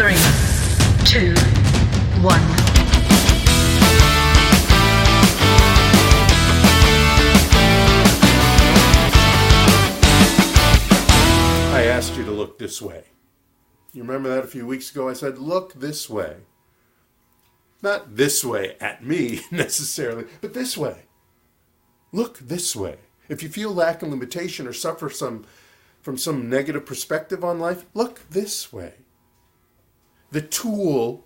three, two, one. I asked you to look this way. You remember that a few weeks ago? I said, look this way. Not this way at me necessarily, but this way. Look this way. If you feel lack and limitation or suffer some from some negative perspective on life, look this way. The tool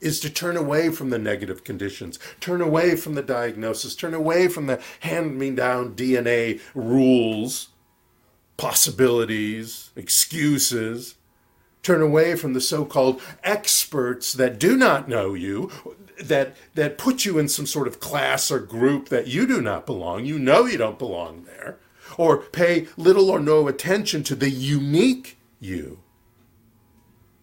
is to turn away from the negative conditions, turn away from the diagnosis, turn away from the hand me down DNA rules, possibilities, excuses, turn away from the so-called experts that do not know you that that put you in some sort of class or group that you do not belong you know you don't belong there or pay little or no attention to the unique you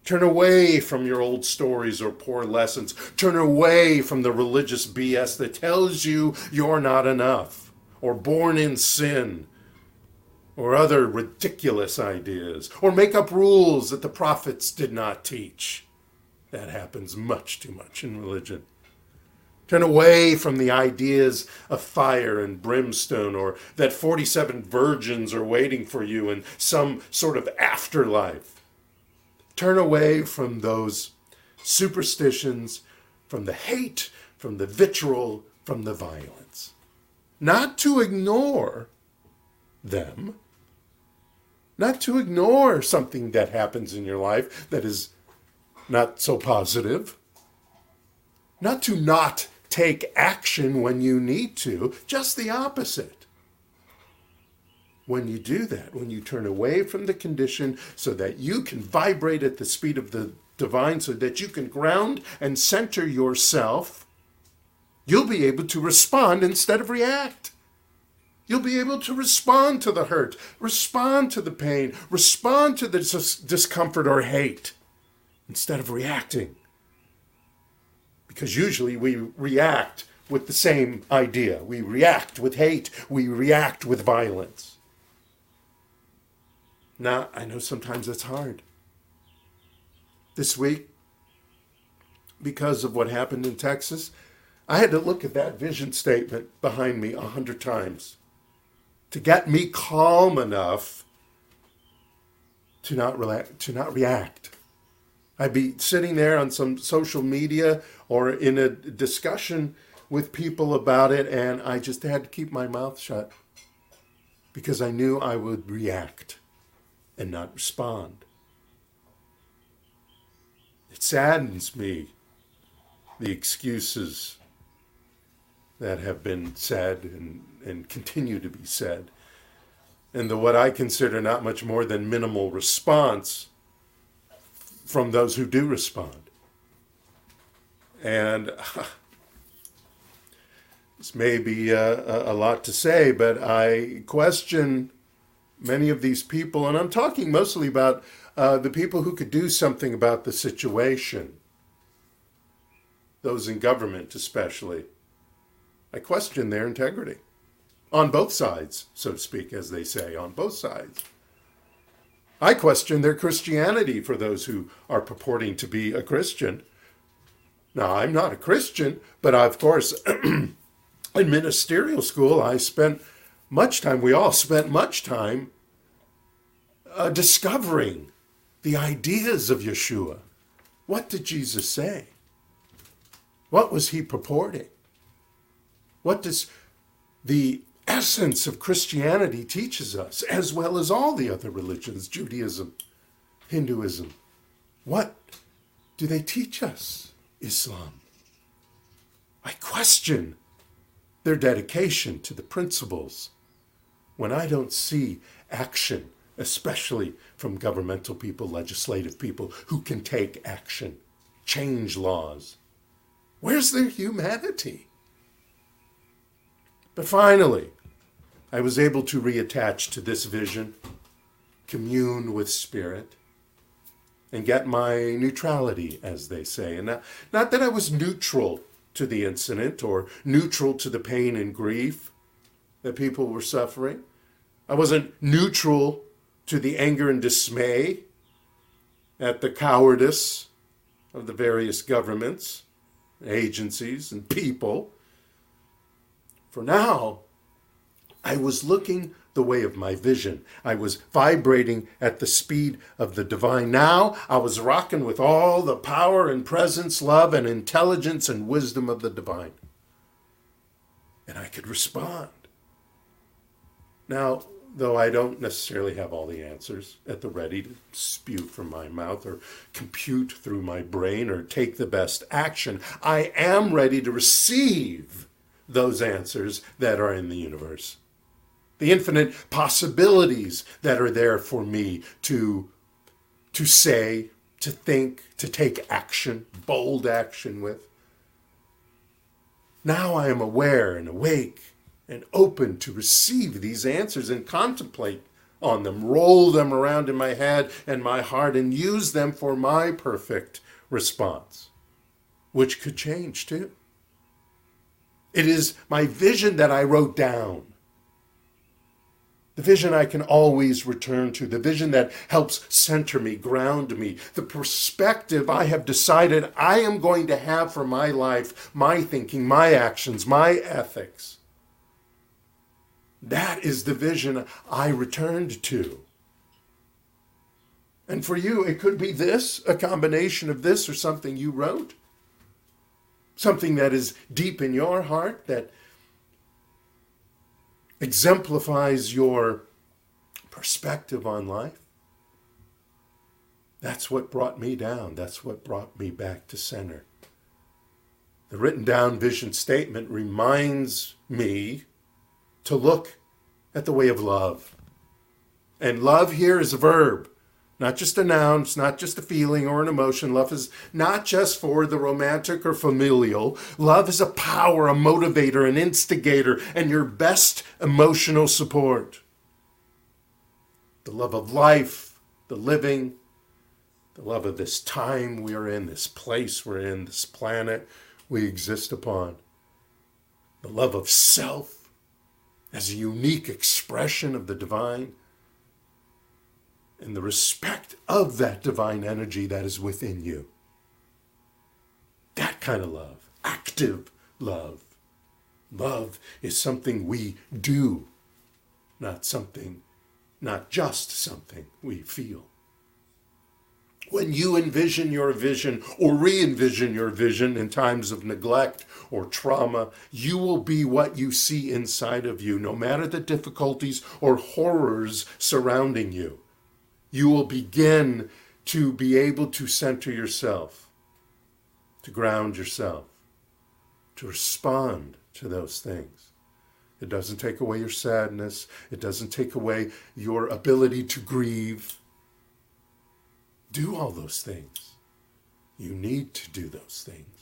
turn away from your old stories or poor lessons turn away from the religious bs that tells you you're not enough or born in sin or other ridiculous ideas, or make up rules that the prophets did not teach. That happens much too much in religion. Turn away from the ideas of fire and brimstone, or that 47 virgins are waiting for you in some sort of afterlife. Turn away from those superstitions, from the hate, from the vitriol, from the violence. Not to ignore them, not to ignore something that happens in your life that is not so positive, not to not take action when you need to, just the opposite. When you do that, when you turn away from the condition so that you can vibrate at the speed of the divine, so that you can ground and center yourself, you'll be able to respond instead of react. You'll be able to respond to the hurt, respond to the pain, respond to the dis- discomfort or hate instead of reacting. Because usually we react with the same idea. We react with hate, we react with violence. Now, I know sometimes it's hard. This week, because of what happened in Texas, I had to look at that vision statement behind me a hundred times to get me calm enough to not relax, to not react. I'd be sitting there on some social media or in a discussion with people about it, and I just had to keep my mouth shut because I knew I would react and not respond. It saddens me the excuses that have been said and and continue to be said. And the what I consider not much more than minimal response from those who do respond. And this may be a, a, lot to say, but I question many of these people, and I'm talking mostly about uh, the people who could do something about the situation, those in government especially. I question their integrity on both sides, so to speak, as they say, on both sides. I question their Christianity for those who are purporting to be a Christian. Now, I'm not a Christian, but I, of course, in ministerial school, I spent much time, we all spent much time uh, discovering the ideas of Yeshua. What did Jesus say? What was he purporting? What does the essence of Christianity teaches us, as well as all the other religions, Judaism, Hinduism. What do they teach us? Islam. I question their dedication to the principles when I don't see action, especially from governmental people, legislative people who can take action, change laws. Where's their humanity? But finally, I was able to reattach to this vision, commune with spirit, and get my neutrality, as they say. And not, not that I was neutral to the incident or neutral to the pain and grief that people were suffering. I wasn't neutral to the anger and dismay at the cowardice of the various governments, agencies, and people. For now, I was looking the way of my vision. I was vibrating at the speed of the divine. Now I was rocking with all the power and presence, love and intelligence and wisdom of the divine. And I could respond. Now, though I don't necessarily have all the answers at the ready to spew from my mouth or compute through my brain or take the best action, I am ready to receive those answers that are in the universe the infinite possibilities that are there for me to, to say, to think, to take action, bold action with. Now I am aware and awake and open to receive these answers and contemplate on them, roll them around in my head and my heart, and use them for my perfect response, which could change too. It is my vision that I wrote down the vision I can always return to, the vision that helps center me, ground me, the perspective I have decided I am going to have for my life, my thinking, my actions, my ethics. That is the vision I returned to. And for you, it could be this, a combination of this or something you wrote. Something that is deep in your heart that exemplifies your perspective on life. That's what brought me down. That's what brought me back to center. The written down vision statement reminds me to look at the way of love. And love here is a verb not just a noun, it's not just a feeling or an emotion. Love is not just for the romantic or familial. Love is a power, a motivator, an instigator, and your best emotional support. The love of life, the living, the love of this time we are in, this place we're in, this planet we exist upon. The love of self as a unique expression of the divine and the respect of that divine energy that is within you. That kind of love, active love. Love is something we do, not something, not just something we feel. When you envision your vision or re envision your vision in times of neglect or trauma, you will be what you see inside of you, no matter the difficulties or horrors surrounding you you will begin to be able to center yourself, to ground yourself, to respond to those things. It doesn't take away your sadness, it doesn't take away your ability to grieve. Do all those things. You need to do those things.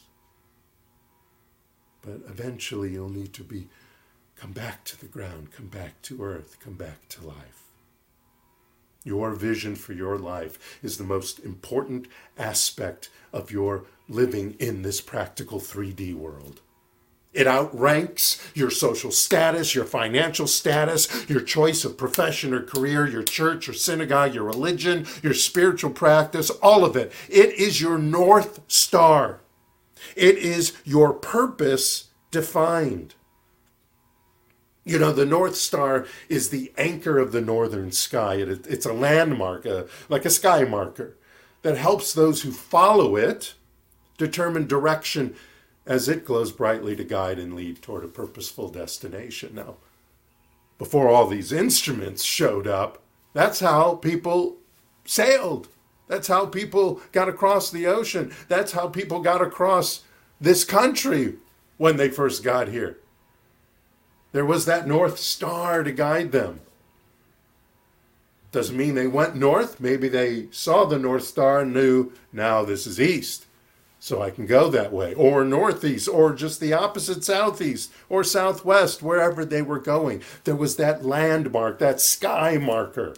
But eventually you'll need to be come back to the ground, come back to earth, come back to life. Your vision for your life is the most important aspect of your living in this practical 3D world. It outranks your social status, your financial status, your choice of profession or career, your church or synagogue, your religion, your spiritual practice, all of it. It is your North Star. It is your purpose defined. You know, the North Star is the anchor of the northern sky. It, it's a landmark, a, like a sky marker, that helps those who follow it determine direction as it glows brightly to guide and lead toward a purposeful destination. Now, before all these instruments showed up, that's how people sailed. That's how people got across the ocean. That's how people got across this country when they first got here. There was that North Star to guide them. Doesn't mean they went north. Maybe they saw the North Star and knew now this is east, so I can go that way, or northeast, or just the opposite southeast, or southwest, wherever they were going. There was that landmark, that sky marker,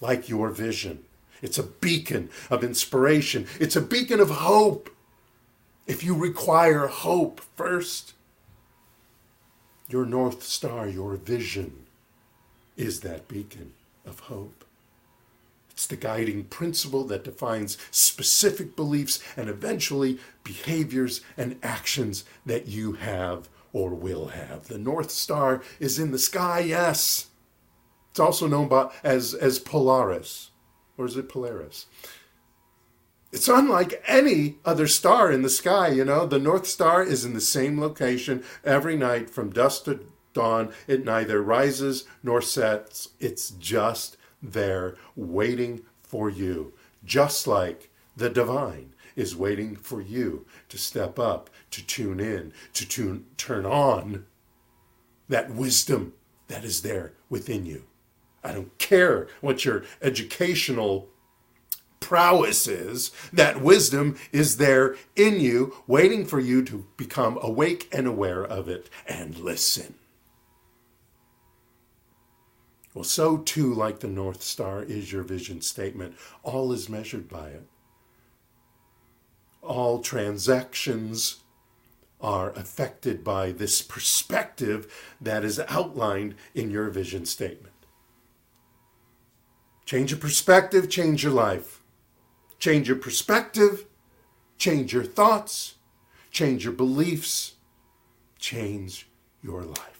like your vision. It's a beacon of inspiration, it's a beacon of hope. If you require hope first, your North Star, your vision, is that beacon of hope. It's the guiding principle that defines specific beliefs and eventually behaviors and actions that you have or will have. The North Star is in the sky, yes. It's also known by, as, as Polaris. Or is it Polaris? It's unlike any other star in the sky, you know. The North Star is in the same location every night from dusk to dawn. It neither rises nor sets. It's just there waiting for you, just like the divine is waiting for you to step up, to tune in, to tune, turn on that wisdom that is there within you. I don't care what your educational prowess is, that wisdom is there in you, waiting for you to become awake and aware of it and listen. Well, so too, like the North Star, is your vision statement. All is measured by it. All transactions are affected by this perspective that is outlined in your vision statement. Change your perspective, change your life. Change your perspective, change your thoughts, change your beliefs, change your life.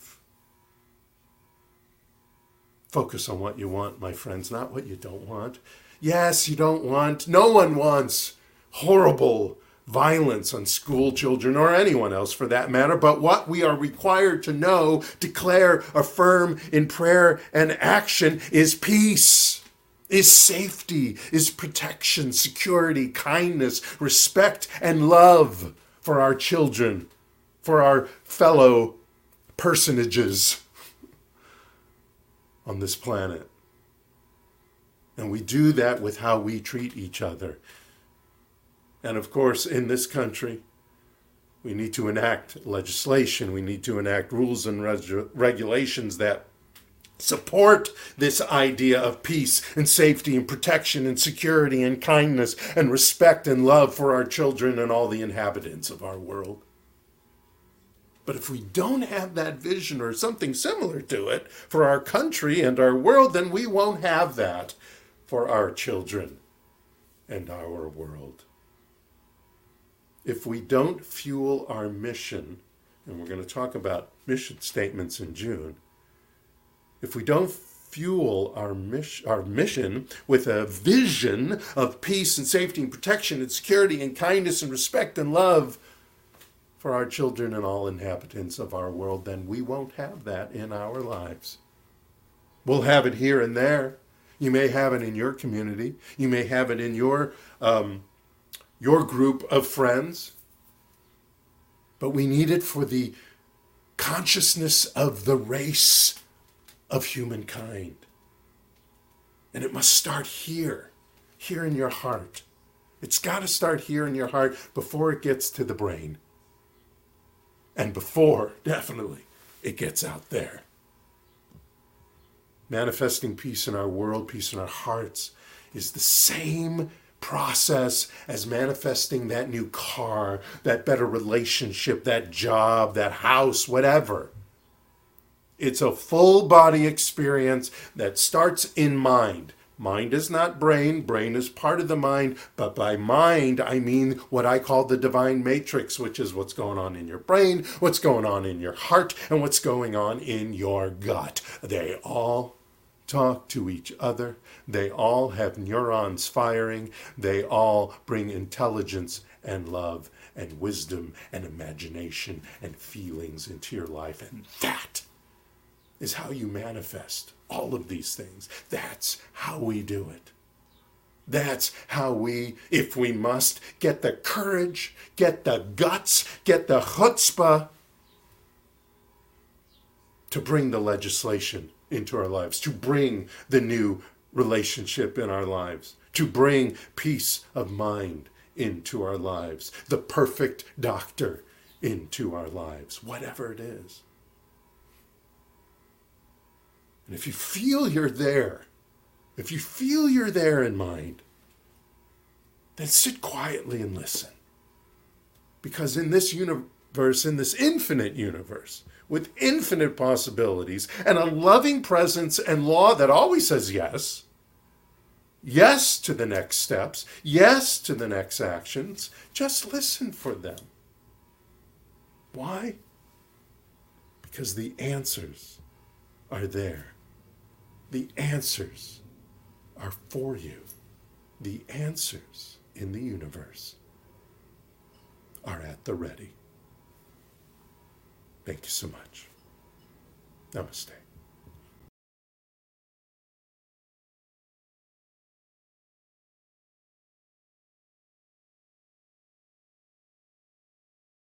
Focus on what you want, my friends, not what you don't want. Yes, you don't want, no one wants horrible violence on school children or anyone else for that matter, but what we are required to know, declare, affirm in prayer and action is peace is safety, is protection, security, kindness, respect, and love for our children, for our fellow personages on this planet. And we do that with how we treat each other. And of course, in this country, we need to enact legislation, we need to enact rules and regulations that support this idea of peace and safety and protection and security and kindness and respect and love for our children and all the inhabitants of our world. But if we don't have that vision or something similar to it for our country and our world, then we won't have that for our children and our world. If we don't fuel our mission, and we're going to talk about mission statements in June, if we don't fuel our mission, our mission with a vision of peace and safety and protection and security and kindness and respect and love for our children and all inhabitants of our world, then we won't have that in our lives. We'll have it here and there. You may have it in your community. You may have it in your um, your group of friends. But we need it for the consciousness of the race of humankind. And it must start here, here in your heart. It's got to start here in your heart before it gets to the brain. And before, definitely, it gets out there. Manifesting peace in our world, peace in our hearts, is the same process as manifesting that new car, that better relationship, that job, that house, whatever. It's a full body experience that starts in mind. Mind is not brain, brain is part of the mind, but by mind I mean what I call the divine matrix, which is what's going on in your brain, what's going on in your heart, and what's going on in your gut. They all talk to each other, they all have neurons firing, they all bring intelligence and love and wisdom and imagination and feelings into your life, and that is how you manifest all of these things. That's how we do it. That's how we, if we must, get the courage, get the guts, get the chutzpah to bring the legislation into our lives, to bring the new relationship in our lives, to bring peace of mind into our lives, the perfect doctor into our lives, whatever it is. And if you feel you're there, if you feel you're there in mind, then sit quietly and listen. Because in this universe, in this infinite universe, with infinite possibilities and a loving presence and law that always says yes, yes to the next steps, yes to the next actions. Just listen for them. Why? Because the answers are there. The answers are for you. The answers in the universe are at the ready. Thank you so much. Namaste.